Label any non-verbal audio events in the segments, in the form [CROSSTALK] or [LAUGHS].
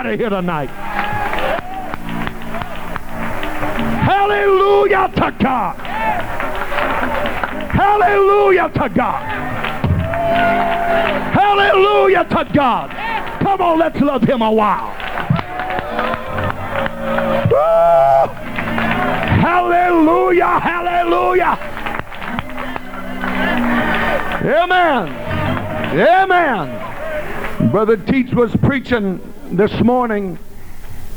somebody here tonight. Hallelujah to God. Hallelujah to God. Hallelujah to God. Come on, let's love him a while. Hallelujah, hallelujah. Amen. Amen. Brother Teach was preaching this morning,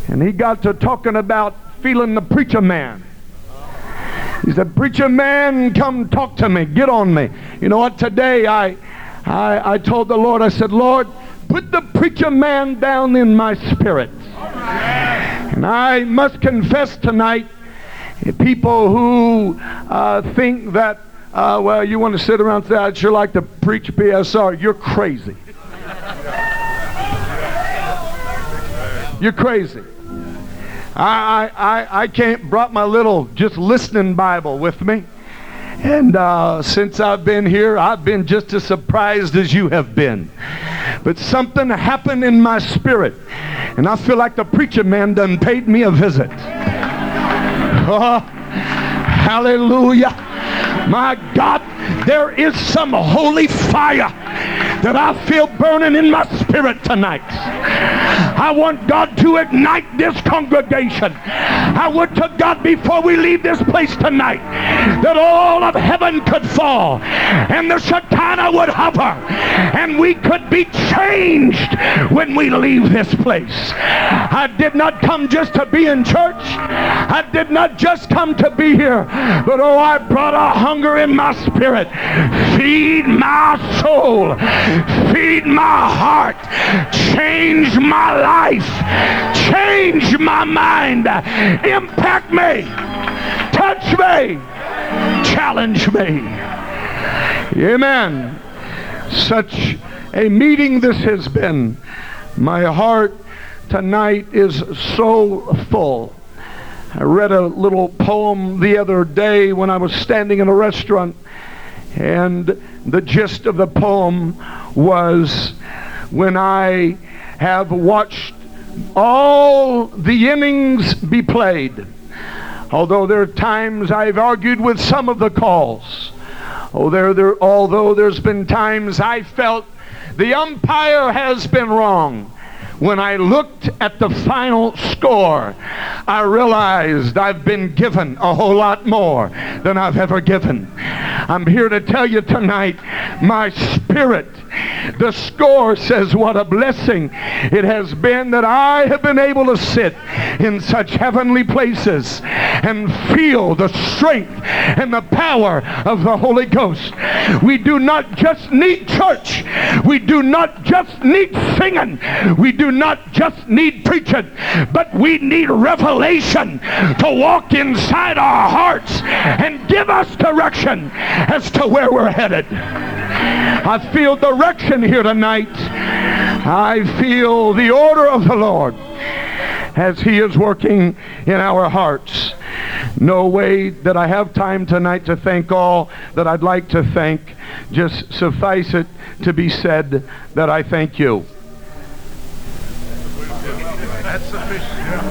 and he got to talking about feeling the preacher man. He said, Preacher man, come talk to me. Get on me. You know what? Today I, I, I told the Lord, I said, Lord, put the preacher man down in my spirit. And I must confess tonight, people who uh, think that, uh, well, you want to sit around and say, I'd sure like to preach PSR, you're crazy. You're crazy. I, I, I can't brought my little just listening Bible with me. And uh, since I've been here, I've been just as surprised as you have been. But something happened in my spirit. And I feel like the preacher man done paid me a visit. [LAUGHS] Oh, hallelujah. My God, there is some holy fire that I feel burning in my spirit tonight. I want God to ignite this congregation. I would to God before we leave this place tonight that all of heaven could fall and the Shekinah would hover and we could be changed when we leave this place. I did not come just to be in church. I did not just come to be here, but oh, I brought a hunger in my spirit. Feed my soul. Feed my heart. Change my life. Change my mind. Impact me. Touch me. Challenge me. Amen. Such a meeting this has been. My heart tonight is so full. I read a little poem the other day when I was standing in a restaurant, and the gist of the poem was when I have watched all the innings be played, although there are times I've argued with some of the calls, oh, there, there, although there's been times I felt the umpire has been wrong. When I looked at the final score, I realized I've been given a whole lot more than I've ever given. I'm here to tell you tonight, my spirit, the score says what a blessing it has been that I have been able to sit in such heavenly places and feel the strength and the power of the Holy Ghost. We do not just need church. We do not just need singing. We do not just need preaching, but we need revelation to walk inside our hearts and give us direction as to where we're headed. I feel direction here tonight. I feel the order of the Lord as he is working in our hearts. No way that I have time tonight to thank all that I'd like to thank. Just suffice it to be said that I thank you. That's sufficient.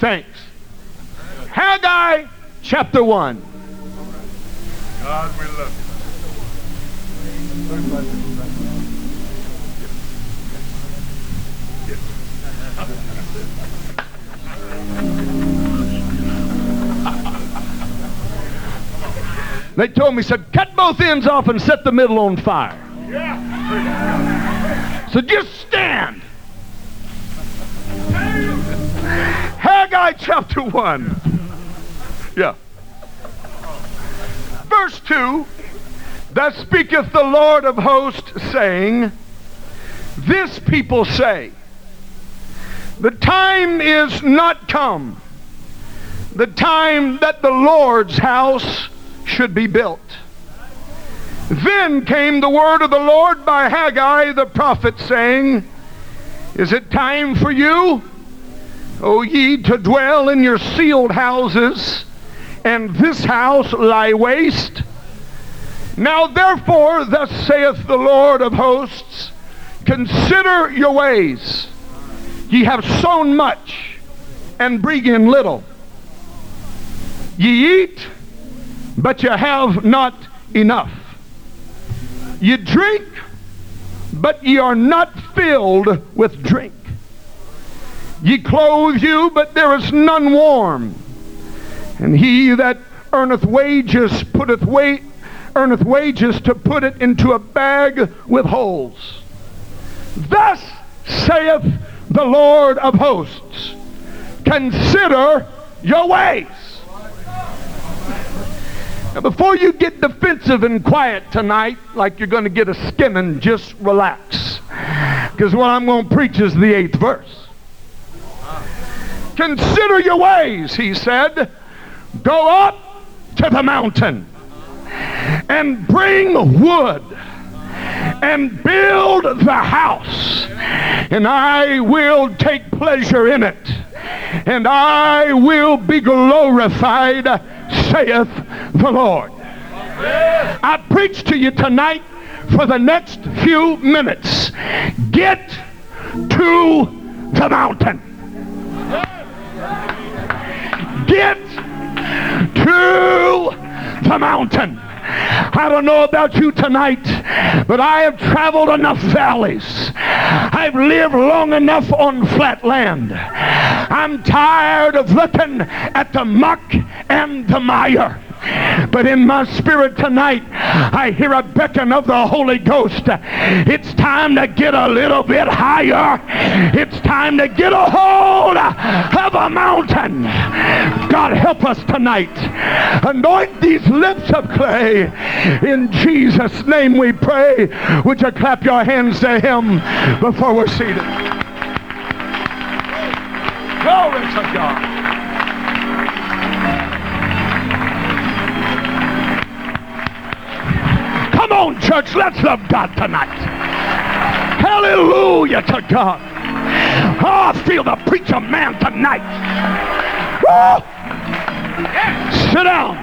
Thanks. Haggai chapter 1. God, we love you. They told me, said, cut both ends off and set the middle on fire. So just stand. Haggai chapter 1. Yeah. Verse 2 Thus speaketh the Lord of hosts, saying, This people say, The time is not come, the time that the Lord's house should be built. Then came the word of the Lord by Haggai the prophet, saying, Is it time for you, O ye, to dwell in your sealed houses, and this house lie waste? Now therefore, thus saith the Lord of hosts, consider your ways. Ye have sown much and bring in little. Ye eat, but ye have not enough. Ye drink, but ye are not filled with drink. Ye clothe you, but there is none warm. And he that earneth wages putteth weight, earneth wages to put it into a bag with holes. Thus saith the Lord of hosts, consider your ways. Now, before you get defensive and quiet tonight, like you're going to get a skimming, just relax. Because what I'm going to preach is the eighth verse. Consider your ways, he said. Go up to the mountain and bring wood and build the house, and I will take pleasure in it, and I will be glorified, saith the Lord. I preach to you tonight for the next few minutes. Get to the mountain. Get to the mountain. I don't know about you tonight, but I have traveled enough valleys. I've lived long enough on flat land. I'm tired of looking at the muck and the mire. But in my spirit tonight, I hear a beckon of the Holy Ghost. It's time to get a little bit higher. It's time to get a hold of a mountain. God help us tonight. Anoint these lips of clay. In Jesus' name we pray. Would you clap your hands to him before we're seated? Glory to God. Come on, church, let's love God tonight. Hallelujah to God. Oh, I feel the preacher man tonight. Woo! Sit down.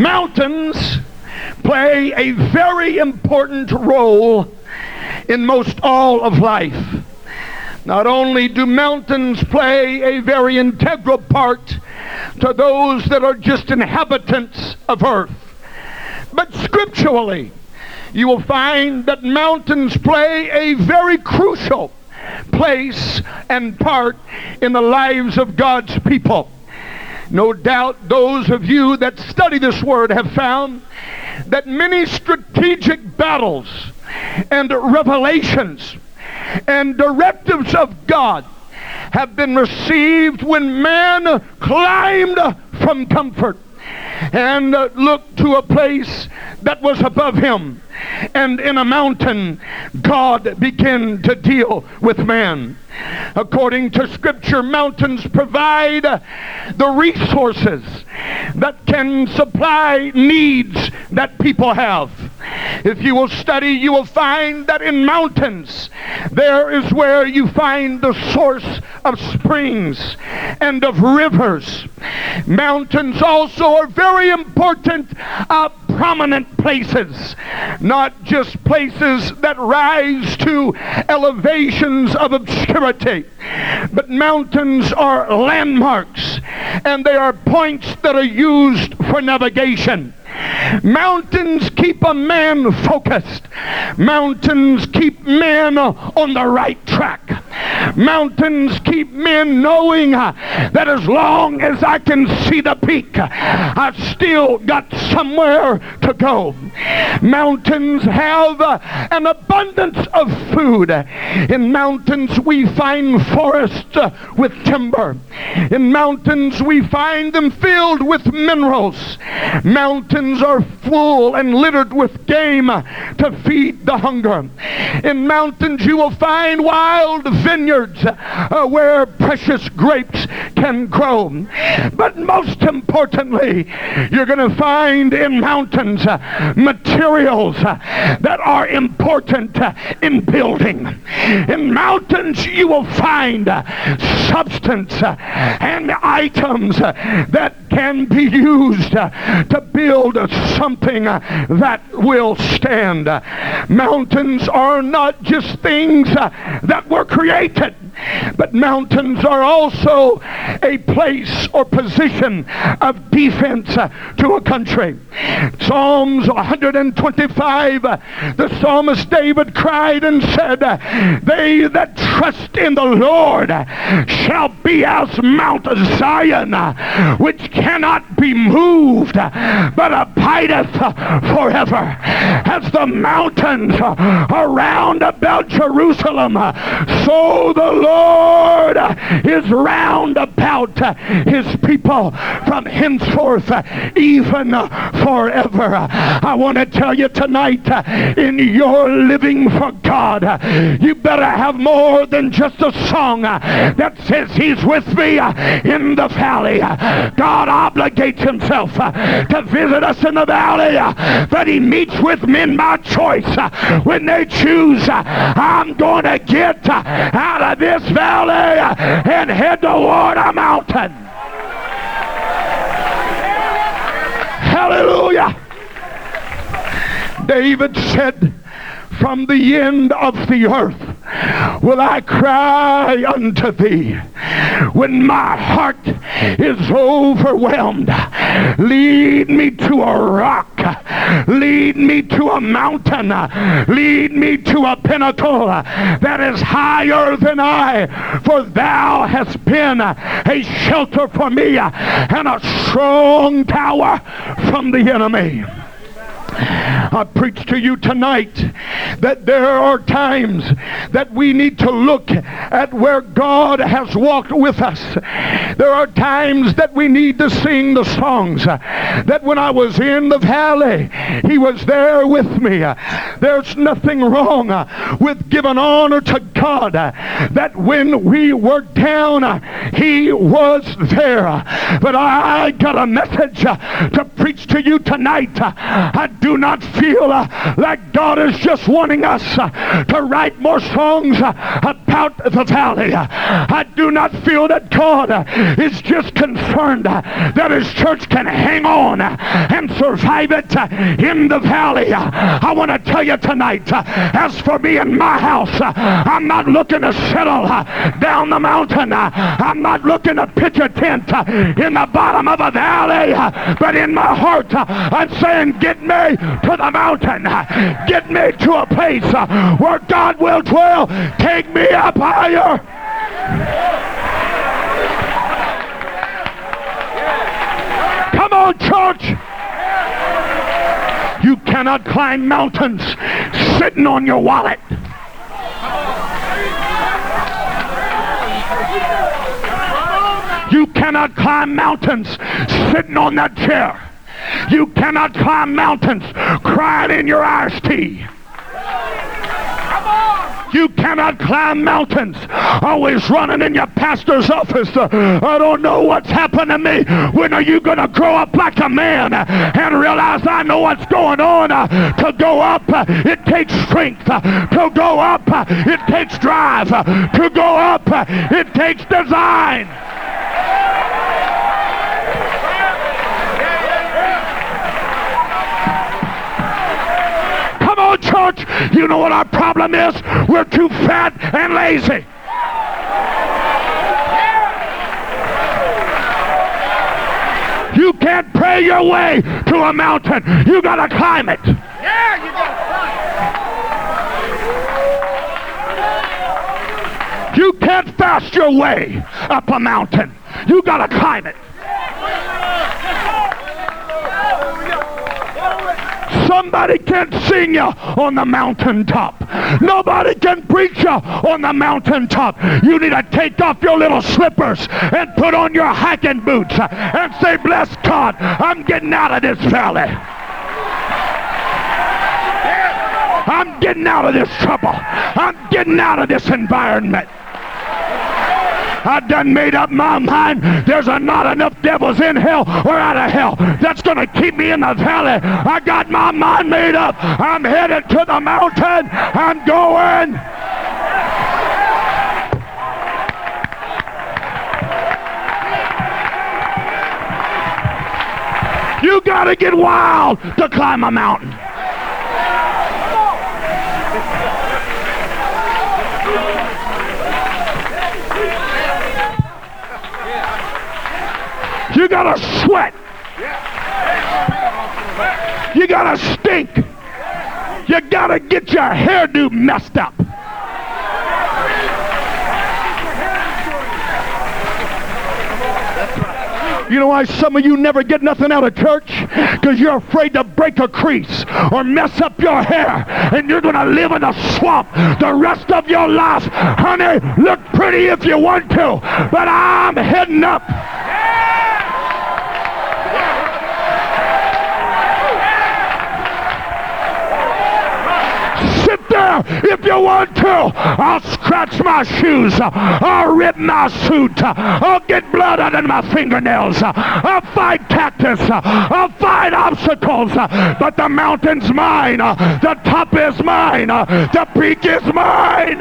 Mountains play a very important role in most all of life. Not only do mountains play a very integral part to those that are just inhabitants of earth, but scripturally, you will find that mountains play a very crucial place and part in the lives of God's people. No doubt those of you that study this word have found that many strategic battles and revelations and directives of God have been received when man climbed from comfort and uh, looked to a place that was above him. And in a mountain, God began to deal with man. According to Scripture, mountains provide the resources that can supply needs that people have. If you will study, you will find that in mountains, there is where you find the source of springs and of rivers. Mountains also are very important uh, prominent places, not just places that rise to elevations of obscurity, but mountains are landmarks and they are points that are used for navigation. Mountains keep a man focused. Mountains keep men on the right track. Mountains keep men knowing uh, that as long as I can see the peak, uh, I've still got somewhere to go. Mountains have uh, an abundance of food. In mountains we find forests with timber. In mountains we find them filled with minerals. Mountains are full and littered with game to feed the hunger. In mountains you will find wild vineyards uh, where precious grapes can grow. But most importantly, you're going to find in mountains uh, materials uh, that are important uh, in building. In mountains you will find uh, substance uh, and items that can be used uh, to build something uh, that will stand. Mountains are not just things uh, that were created But mountains are also a place or position of defense uh, to a country. Psalms 125, uh, the psalmist David cried and said, uh, They that trust in the Lord shall be as Mount Zion, which cannot be moved, but abideth forever. As the mountains around about Jerusalem, so the Lord is round about his people from henceforth even forever. I want to tell you tonight, in your living for God, you better have more than just a song that says he's with me in the valley. God obligates himself to visit us in the valley, but he meets with men by choice when they choose, I'm going to get out of this valley and head toward a mountain. Hallelujah. David said, from the end of the earth will I cry unto thee. When my heart is overwhelmed, lead me to a rock. Lead me to a mountain. Lead me to a pinnacle that is higher than I. For thou hast been a shelter for me and a strong tower from the enemy. I preach to you tonight that there are times that we need to look at where God has walked with us. There are times that we need to sing the songs that when I was in the valley, He was there with me. There's nothing wrong with giving honor to God that when we were down, He was there. But I got a message to preach to you tonight. I do not feel uh, like God is just wanting us uh, to write more songs uh, about the valley. I do not feel that God uh, is just concerned uh, that his church can hang on uh, and survive it in the valley. I want to tell you tonight, as for me and my house, I'm not looking to settle down the mountain. I'm not looking to pitch a tent in the bottom of a valley, but in my heart, I'm saying, get to the mountain. Get me to a place uh, where God will dwell. Take me up higher. Come on, church. You cannot climb mountains sitting on your wallet. You cannot climb mountains sitting on that chair. You cannot climb mountains crying in your iced tea. You cannot climb mountains always running in your pastor's office. Uh, I don't know what's happened to me. When are you going to grow up like a man and realize I know what's going on? Uh, to go up, uh, it takes strength. To go up, it takes drive. To go up, it takes design. Church, you know what our problem is? We're too fat and lazy. You can't pray your way to a mountain. You gotta climb it. Yeah, you gotta climb it. You can't fast your way up a mountain. You gotta climb it. Somebody can't sing you on the mountaintop. Nobody can preach you on the mountaintop. You need to take off your little slippers and put on your hiking boots and say, bless God, I'm getting out of this valley. I'm getting out of this trouble. I'm getting out of this environment. I done made up my mind. There's not enough devils in hell or out of hell that's going to keep me in the valley. I got my mind made up. I'm headed to the mountain. I'm going. You got to get wild to climb a mountain. Gotta sweat. You gotta stink. You gotta get your hairdo messed up. You know why some of you never get nothing out of church? Because you're afraid to break a crease or mess up your hair. And you're going to live in a swamp the rest of your life. Honey, look pretty if you want to, but I'm heading up. Sit there if you want to. I'll scratch my shoes. I'll rip my suit. I'll get blood under my fingernails. I'll fight cactus. I'll fight obstacles. But the mountain's mine. The top is mine. The peak is mine.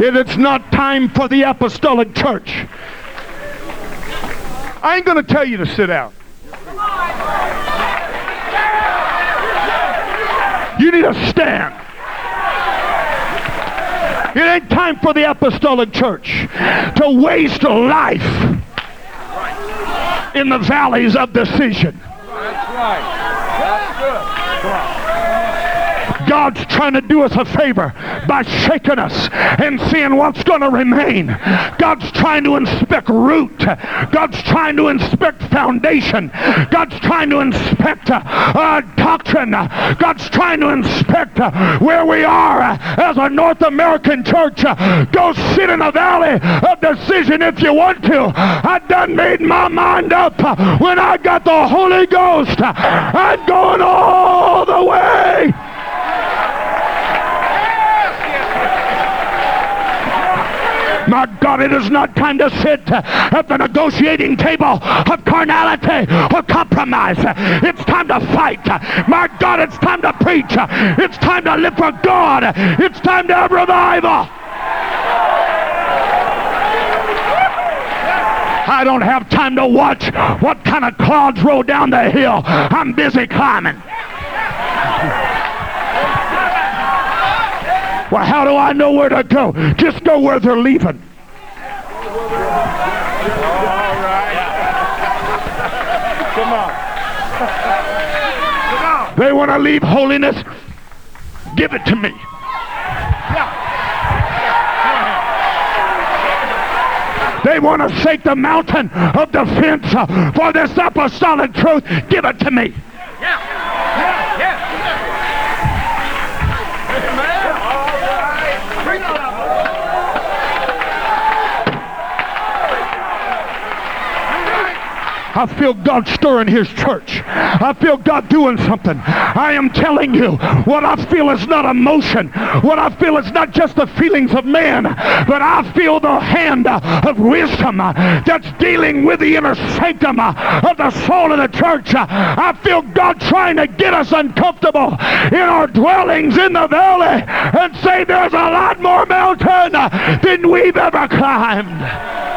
If It is not time for the apostolic church. I ain't going to tell you to sit down. You need to stand. It ain't time for the apostolic church to waste life in the valleys of decision. That's right. That's good. On. God's trying to do us a favor by shaking us and seeing what's going to remain. God's trying to inspect root. God's trying to inspect foundation. God's trying to inspect uh, doctrine. God's trying to inspect uh, where we are as a North American church. Go sit in a valley of decision if you want to. I done made my mind up when I got the Holy Ghost. I'm going all the way. My God, it is not time to sit at the negotiating table of carnality or compromise. It's time to fight. My God, it's time to preach. It's time to live for God. It's time to have revival. I don't have time to watch what kind of clouds roll down the hill. I'm busy climbing. Well, how do I know where to go? Just go where they're leaving. Come on. They want to leave holiness. Give it to me. They want to shake the mountain of defense uh, for this apostolic truth. Give it to me. Yeah. I feel God stirring his church. I feel God doing something. I am telling you, what I feel is not emotion. What I feel is not just the feelings of man, but I feel the hand of wisdom that's dealing with the inner sanctum of the soul of the church. I feel God trying to get us uncomfortable in our dwellings in the valley and say there's a lot more mountain than we've ever climbed.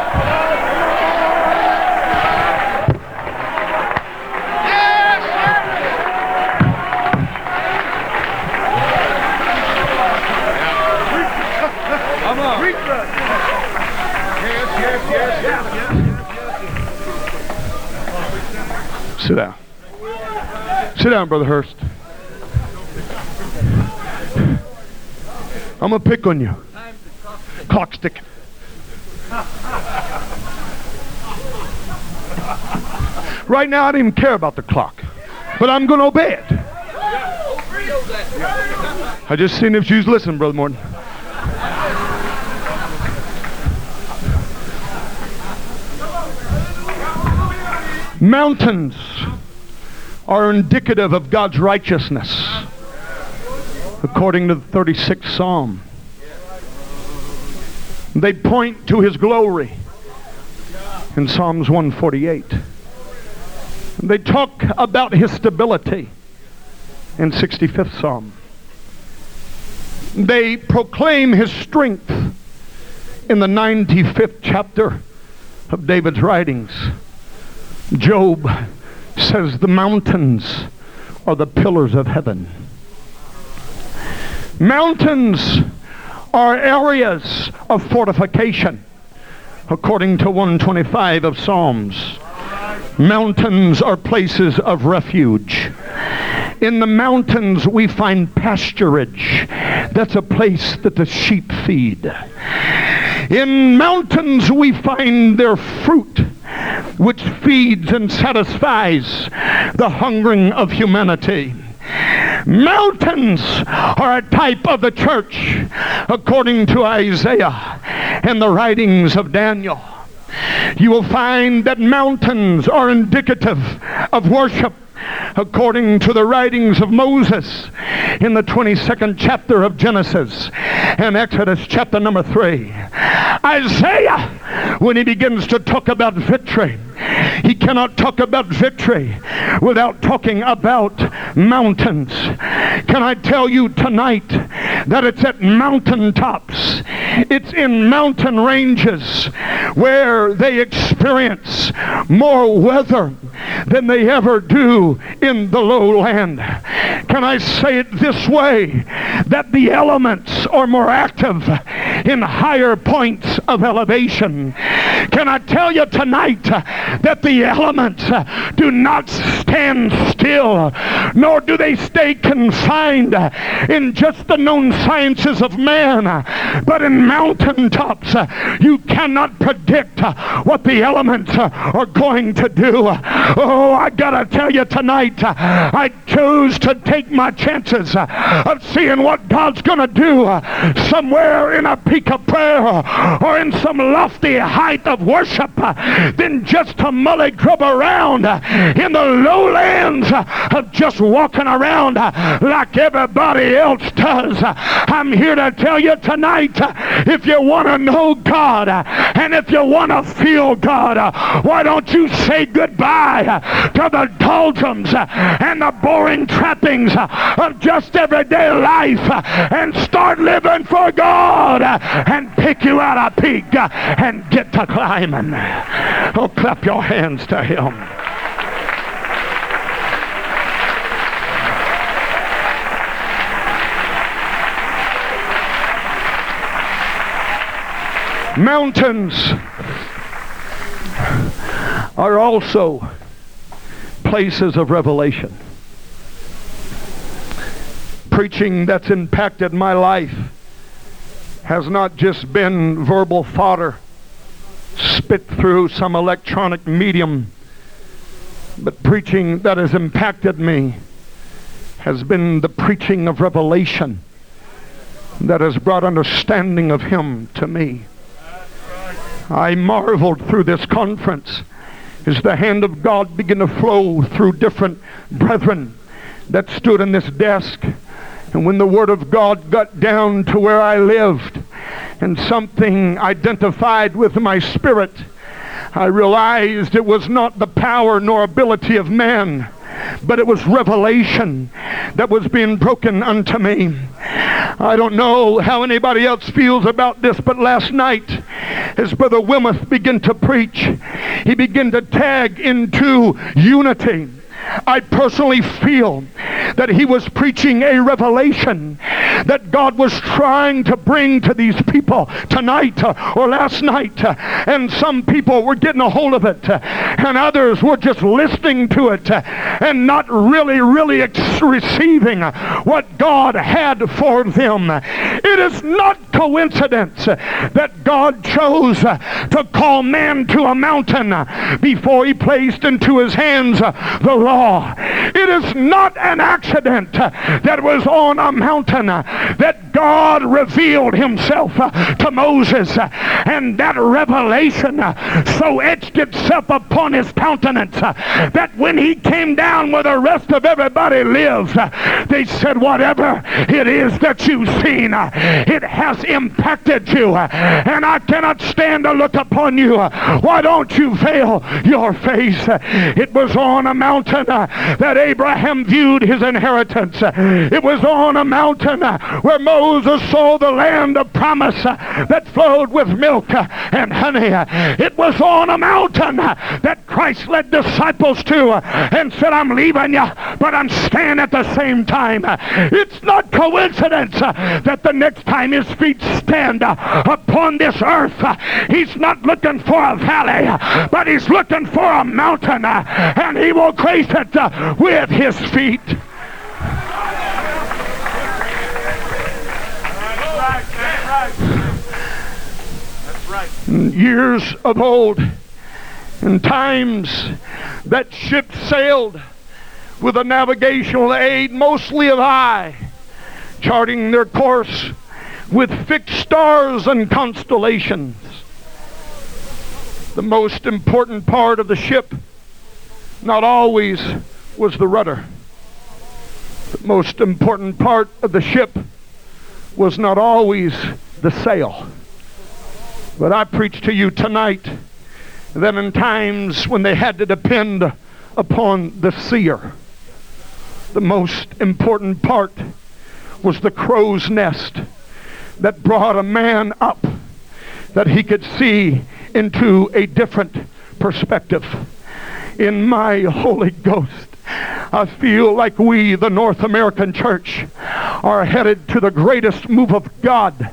Sit down. Sit down, Brother Hurst. I'm going to pick on you. Clock stick. Right now, I don't even care about the clock, but I'm going to obey it. I just seen if she's listening, Brother Morton. Mountains are indicative of God's righteousness, according to the 36th Psalm. They point to his glory in Psalms 148. They talk about his stability in 65th Psalm. They proclaim his strength in the 95th chapter of David's writings. Job says the mountains are the pillars of heaven. Mountains are areas of fortification, according to 125 of Psalms. Mountains are places of refuge. In the mountains, we find pasturage. That's a place that the sheep feed. In mountains, we find their fruit, which feeds and satisfies the hungering of humanity. Mountains are a type of the church, according to Isaiah and the writings of Daniel. You will find that mountains are indicative of worship according to the writings of Moses in the 22nd chapter of Genesis and Exodus chapter number 3. Isaiah, when he begins to talk about victory, he cannot talk about victory without talking about mountains. Can I tell you tonight that it's at mountaintops, it's in mountain ranges where they experience more weather than they ever do in the lowland. Can I say it this way? That the elements are more active in higher points of elevation. Can I tell you tonight that the elements do not stand still, nor do they stay confined in just the known sciences of man, but in mountaintops. You cannot predict what the elements are going to do. Oh, I gotta tell you tonight, uh, I chose to take my chances uh, of seeing what God's gonna do uh, somewhere in a peak of prayer or in some lofty height of worship than just to mully grub around in the lowlands of just walking around like everybody else does. I'm here to tell you tonight, if you want to know God and if you want to feel God, why don't you say goodbye Uh, to the doldrums uh, and the boring trappings uh, of just everyday life and start living for God and pick you out a peak and get to climbing. Oh, clap your hands to him. Mountains are also places of revelation. Preaching that's impacted my life has not just been verbal fodder spit through some electronic medium, but preaching that has impacted me has been the preaching of revelation that has brought understanding of Him to me. I marveled through this conference as the hand of God began to flow through different brethren that stood in this desk. And when the Word of God got down to where I lived and something identified with my spirit, I realized it was not the power nor ability of man, but it was revelation that was being broken unto me. I don't know how anybody else feels about this, but last night, as Brother Wilmoth began to preach, he began to tag into unity. I personally feel that he was preaching a revelation that God was trying to bring to these people tonight uh, or last night. Uh, and some people were getting a hold of it, uh, and others were just listening to it uh, and not really, really ex- receiving uh, what God had for them. It is not coincidence uh, that God chose to call man to a mountain before he placed into his hands the law. It is not an accident that was on a mountain that God revealed himself uh, to Moses uh, and that revelation uh, so etched itself upon his countenance that when he came down where the rest of everybody lives they said whatever it is that you've seen it has impacted you and I cannot stand to look upon you why don't you veil your face it was on a mountain that Abraham viewed his inheritance. It was on a mountain where Moses saw the land of promise uh, that flowed with milk uh, and honey. Uh, it was on a mountain that Christ led disciples to and said, I'm leaving you, but I'm staying at the same time. It's not coincidence that the next time his feet stand upon this earth, he's not looking for a valley, but he's looking for a mountain, and he will grace it with his feet. Years of old, in times that ships sailed with a navigational aid, mostly of eye, charting their course with fixed stars and constellations. The most important part of the ship not always was the rudder. The most important part of the ship was not always the sail. But I preach to you tonight that in times when they had to depend upon the seer, the most important part was the crow's nest that brought a man up that he could see into a different perspective. In my Holy Ghost, I feel like we, the North American church, are headed to the greatest move of God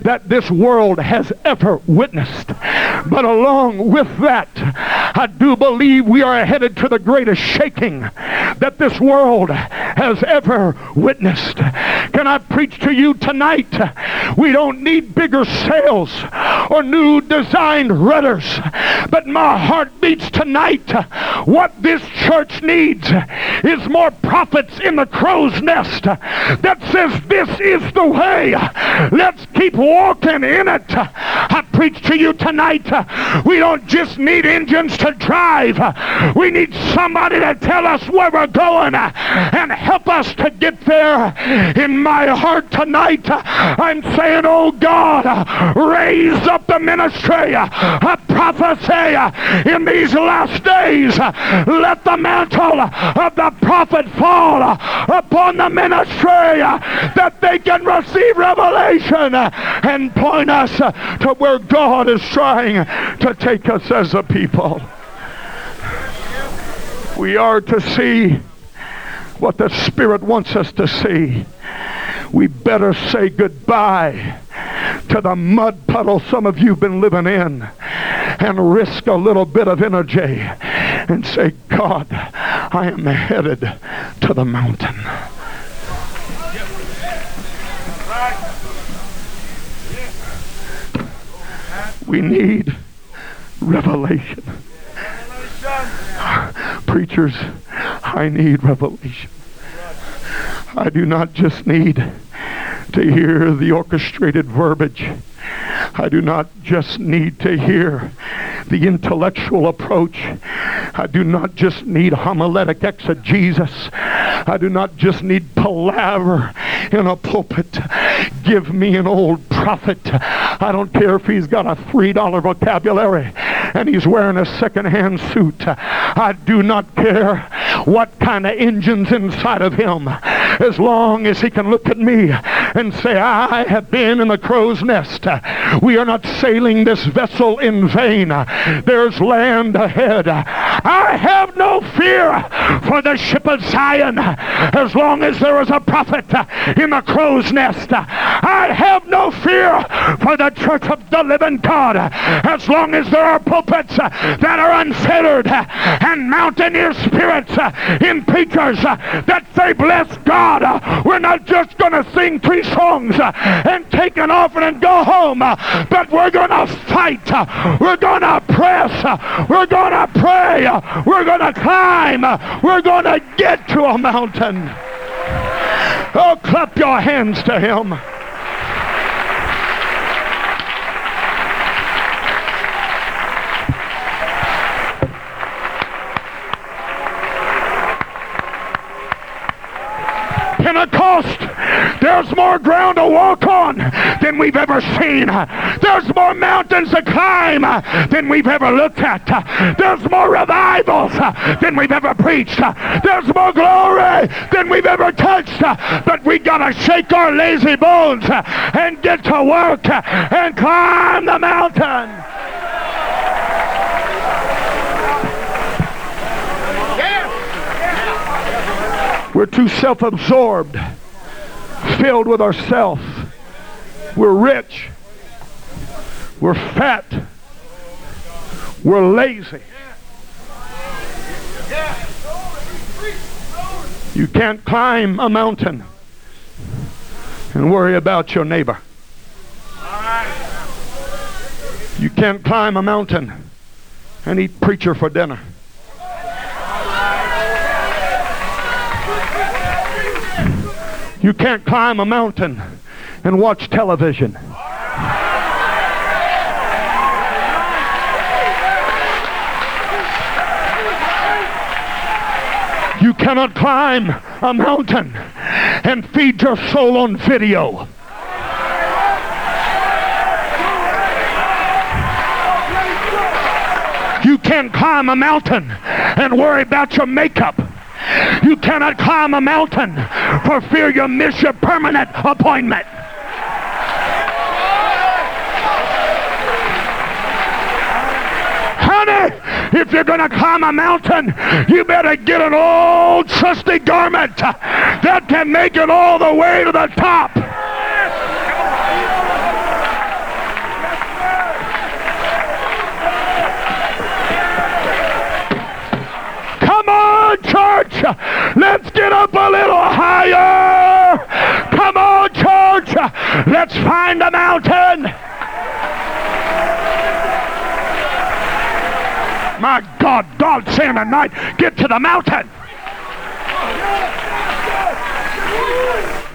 that this world has ever witnessed. But along with that, I do believe we are headed to the greatest shaking that this world has ever witnessed. Can I preach to you tonight? We don't need bigger sails or new designed rudders, but my heart beats tonight. What this church needs is more prophets in the crow's nest that says this is the way. Let's keep walking in it. I preach to you tonight. We don't just need engines to drive. We need somebody to tell us where we're going and help us to get there. In my heart tonight, I'm saying, oh God, raise up the ministry uh, of prophecy uh, in these last days. Uh, let the mantle of the prophet fall upon the ministry that they can receive revelation and point us to where God is trying to take us as a people. We are to see what the Spirit wants us to see. We better say goodbye to the mud puddle some of you have been living in and risk a little bit of energy and say, God, I am headed to the mountain. We need revelation. Preachers, I need revelation. I do not just need to hear the orchestrated verbiage. I do not just need to hear the intellectual approach. I do not just need homiletic exegesis. I do not just need palaver in a pulpit. Give me an old prophet. I don't care if he's got a $3 vocabulary and he's wearing a second-hand suit. I do not care what kind of engine's inside of him as long as he can look at me and say, I have been in the crow's nest. We are not sailing this vessel in vain. There's land ahead. I have no fear for the ship of Zion as long as there is a prophet in the crow's nest. I have no fear for the church of the living God as long as there are pulpits uh, that are unfettered uh, and mountaineer spirits uh, in preachers that say, bless God. We're not just going to sing three songs and take an offering and go home, but we're going to fight. We're going to press. We're going to pray. We're going to climb. We're going to get to a mountain. Oh, clap your hands to him. There's more ground to walk on than we've ever seen. There's more mountains to climb than we've ever looked at. There's more revivals than we've ever preached. There's more glory than we've ever touched. But we gotta shake our lazy bones and get to work and climb the mountain. We're too self-absorbed, filled with ourselves. We're rich. We're fat. We're lazy. You can't climb a mountain and worry about your neighbor. You can't climb a mountain and eat preacher for dinner. You can't climb a mountain and watch television. You cannot climb a mountain and feed your soul on video. You can't climb a mountain and worry about your makeup. You cannot climb a mountain for fear you'll miss your permanent appointment. Honey, if you're going to climb a mountain, you better get an old trusty garment that can make it all the way to the top. church. Let's get up a little higher. Come on, church. Let's find a mountain. My God, God saying tonight, get to the mountain.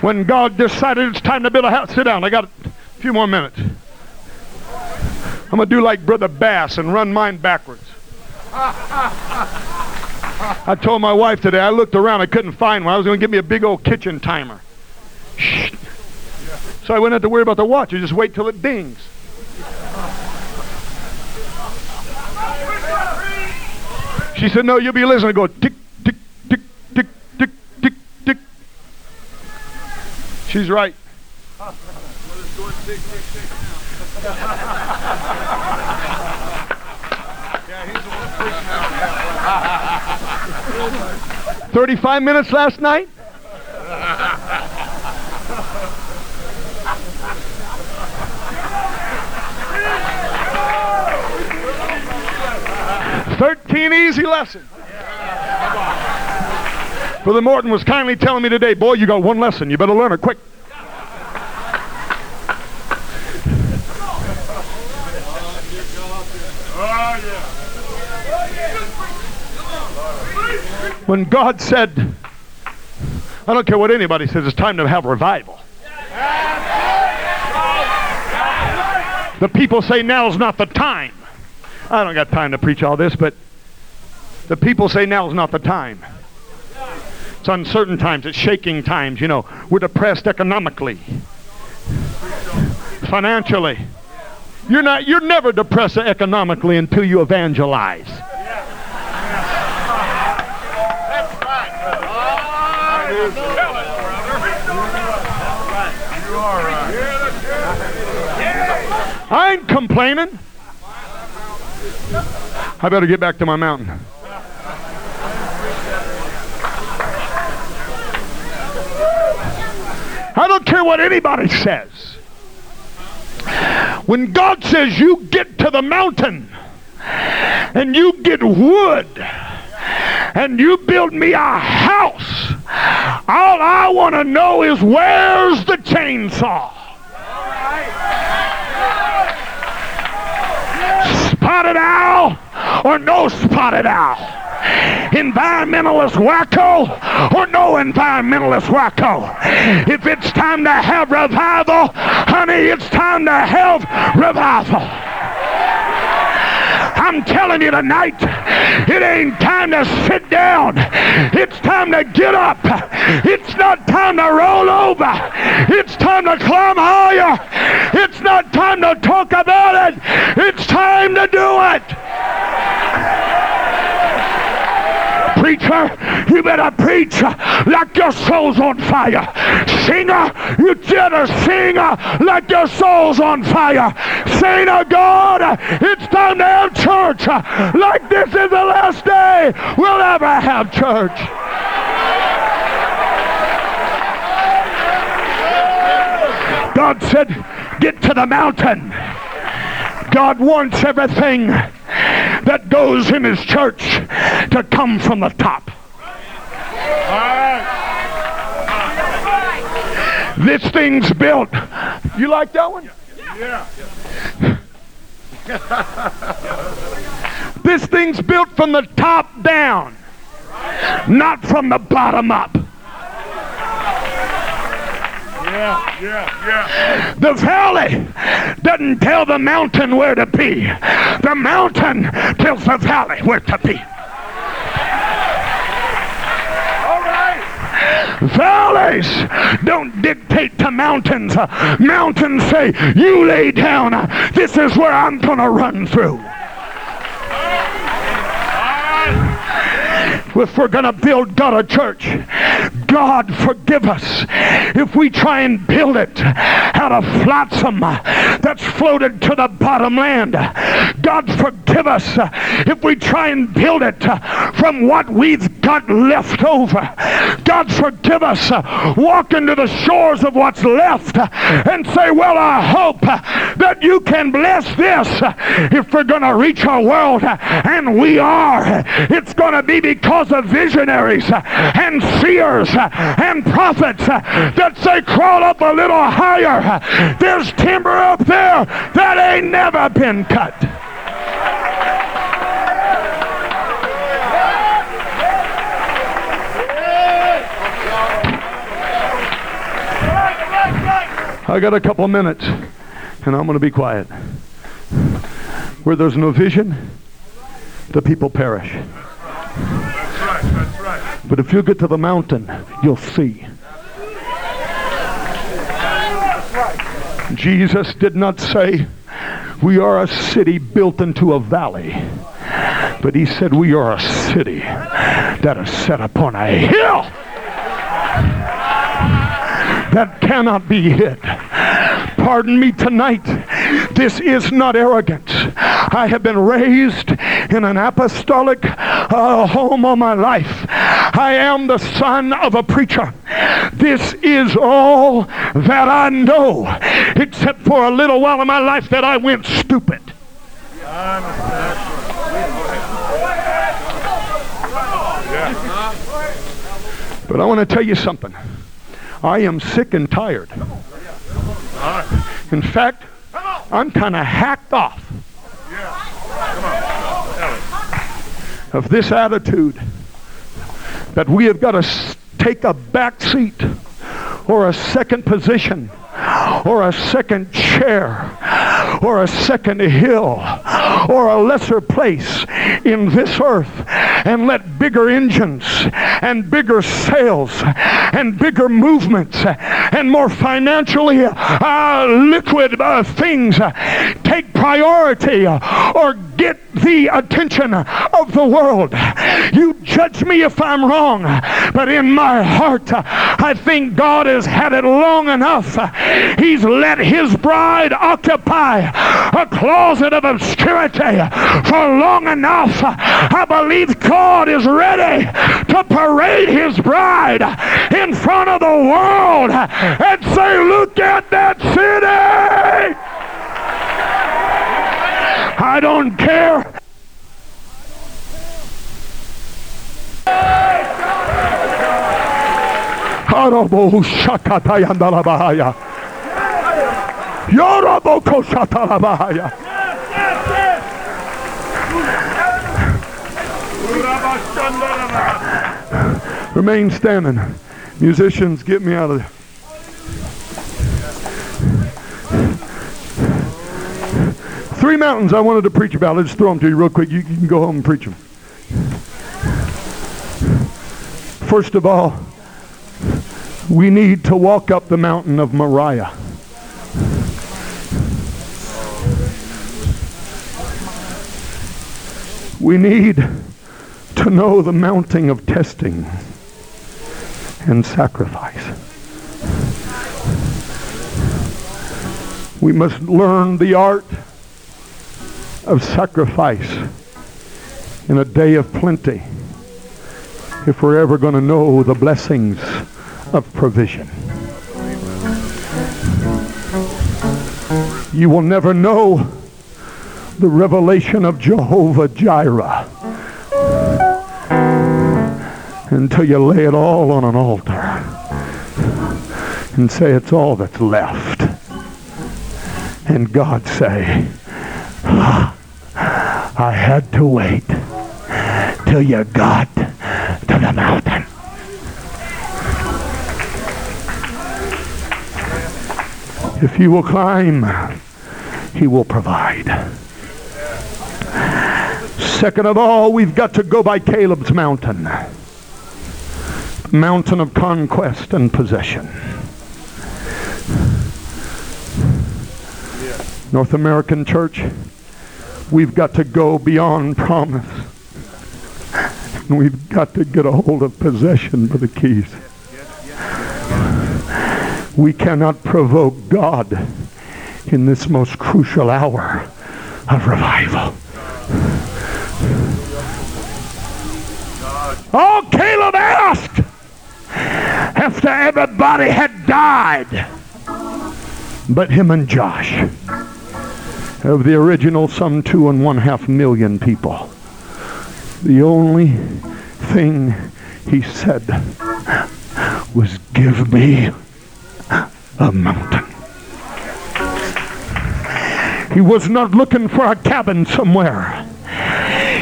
When God decided it's time to build a house, sit down. I got a few more minutes. I'm going to do like Brother Bass and run mine backwards. I told my wife today, I looked around, I couldn't find one. I was going to give me a big old kitchen timer. So I wouldn't have to worry about the watch. You just wait till it dings. She said, no, you'll be listening. I go tick, tick, tick, tick, tick, tick, tick. She's right. [LAUGHS] 35 minutes last night? Thirteen easy lessons. Brother Morton was kindly telling me today, boy, you got one lesson. You better learn it quick. When God said, I don't care what anybody says, it's time to have revival. The people say now's not the time. I don't got time to preach all this, but the people say now's not the time. It's uncertain times, it's shaking times, you know. We're depressed economically, financially. You're not you're never depressed economically until you evangelize. I ain't complaining. I better get back to my mountain. I don't care what anybody says. When God says you get to the mountain and you get wood and you build me a house, all I want to know is where's the chainsaw? Spotted owl or no spotted owl? Environmentalist wacko or no environmentalist wacko? If it's time to have revival, honey, it's time to have revival. I'm telling you tonight, it ain't time to sit down. It's time to get up. It's not time to roll over. It's time to climb higher. It's not time to talk about it. It's time to do it. Preacher, you better preach like your soul's on fire. Singer, you better sing like your soul's on fire. Saint of God, it's time to have church like this is the last day we'll ever have church. God said, get to the mountain. God wants everything that goes in his church to come from the top. This thing's built. You like that one? Yeah. this thing's built from the top down, not from the bottom up. Yeah, yeah, yeah. The valley doesn't tell the mountain where to be. The mountain tells the valley where to be. Valleys don't dictate to mountains. Mountains say, you lay down. This is where I'm going to run through. If we're going to build God a church, God forgive us if we try and build it out of flotsam that's floated to the bottom land. God forgive us if we try and build it from what we've got left over. God forgive us walk into the shores of what's left and say, well, I hope that you can bless this if we're going to reach our world. And we are. It's going to be because of visionaries and seers and prophets that say, crawl up a little higher. There's timber up there that ain't never been cut. I got a couple minutes, and I'm going to be quiet. Where there's no vision, the people perish. But if you get to the mountain, you'll see. Jesus did not say, we are a city built into a valley. But he said, we are a city that is set upon a hill that cannot be hid. Pardon me tonight. This is not arrogance. I have been raised in an apostolic uh, home all my life. I am the son of a preacher. This is all that I know, except for a little while in my life that I went stupid. But I want to tell you something. I am sick and tired. In fact, I'm kind of hacked off of this attitude that we have got to take a back seat or a second position or a second chair or a second hill or a lesser place in this earth and let bigger engines and bigger sails and bigger movements and more financially uh, liquid uh, things take priority or get the attention of the world. You judge me if I'm wrong, but in my heart, I think God has had it long enough. He's let his bride occupy a closet of obscurity for long enough. I believe God is ready to parade his bride in front of the world and say, look at that city. I don't care. Yoroboko Shatalabahaya. Remain standing. Musicians, get me out of there. Three mountains I wanted to preach about. Let's throw them to you real quick. You, you can go home and preach them. First of all, we need to walk up the mountain of Moriah. We need to know the mounting of testing and sacrifice. We must learn the art of sacrifice in a day of plenty if we're ever going to know the blessings of provision. You will never know the revelation of Jehovah Jireh until you lay it all on an altar and say it's all that's left. And God say, I had to wait till you got to the mountain. If you will climb, he will provide. Second of all, we've got to go by Caleb's mountain. Mountain of conquest and possession. North American church, we've got to go beyond promise. And we've got to get a hold of possession for the keys. We cannot provoke God in this most crucial hour of revival. Oh, Caleb asked after everybody had died but him and Josh. Of the original some two and one half million people. The only thing he said was, give me a mountain. He was not looking for a cabin somewhere.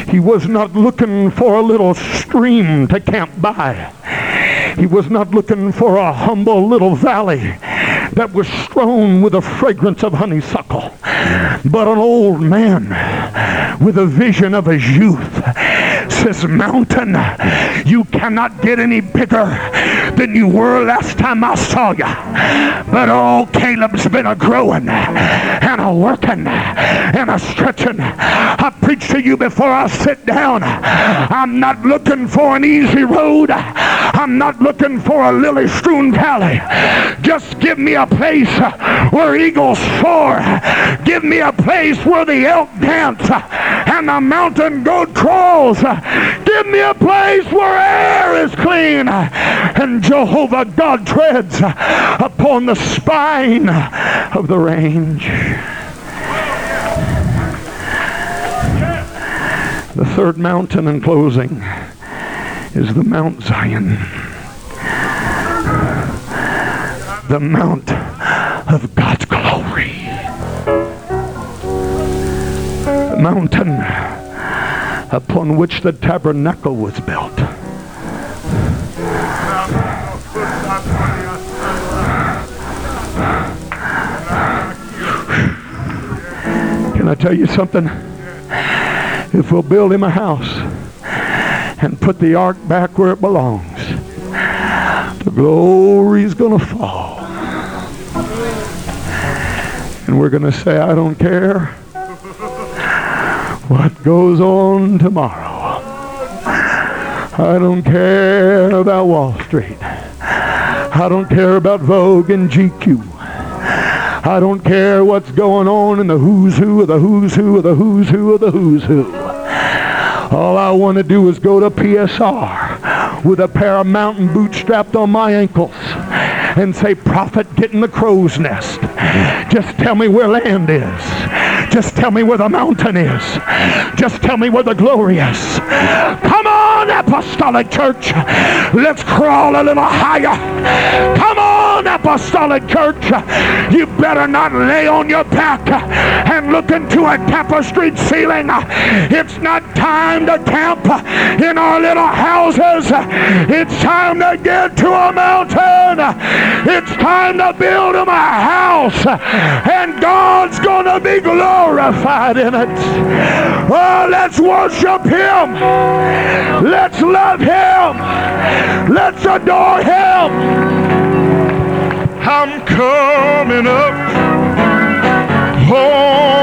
He was not looking for a little stream to camp by. He was not looking for a humble little valley that was strewn with the fragrance of honeysuckle, but an old man with a vision of his youth says, Mountain, you cannot get any bigger than you were last time I saw you. But oh, Caleb's been a growing and a working and a stretching. I preach to you before I sit down. I'm not looking for an easy road. I'm not looking for a lily strewn valley. Just give me a place where eagles soar. Give me a place where the elk dance and the mountain goat crawls. Give me a place where air is clean and Jehovah God treads upon the spine of the range. The third mountain in closing is the Mount Zion. The Mount of God's glory. The mountain upon which the tabernacle was built. Can I tell you something? If we'll build him a house and put the ark back where it belongs, the glory's going to fall. And we're going to say, I don't care what goes on tomorrow. I don't care about Wall Street. I don't care about Vogue and GQ. I don't care what's going on in the who's who of the who's who of the who's who of the who's who. All I want to do is go to PSR with a pair of mountain boots strapped on my ankles and say, Prophet, get in the crow's nest. Just tell me where land is. Just tell me where the mountain is. Just tell me where the glory is. Come on, apostolic church. Let's crawl a little higher. Come on, apostolic church. You better not lay on your back and look into a tapestry ceiling. It's not time to camp in our little houses. It's time to get to a mountain. It's time to build him a house. And God's going to be be glorified in it. Oh, let's worship Him. Let's love Him. Let's adore Him. I'm coming up home.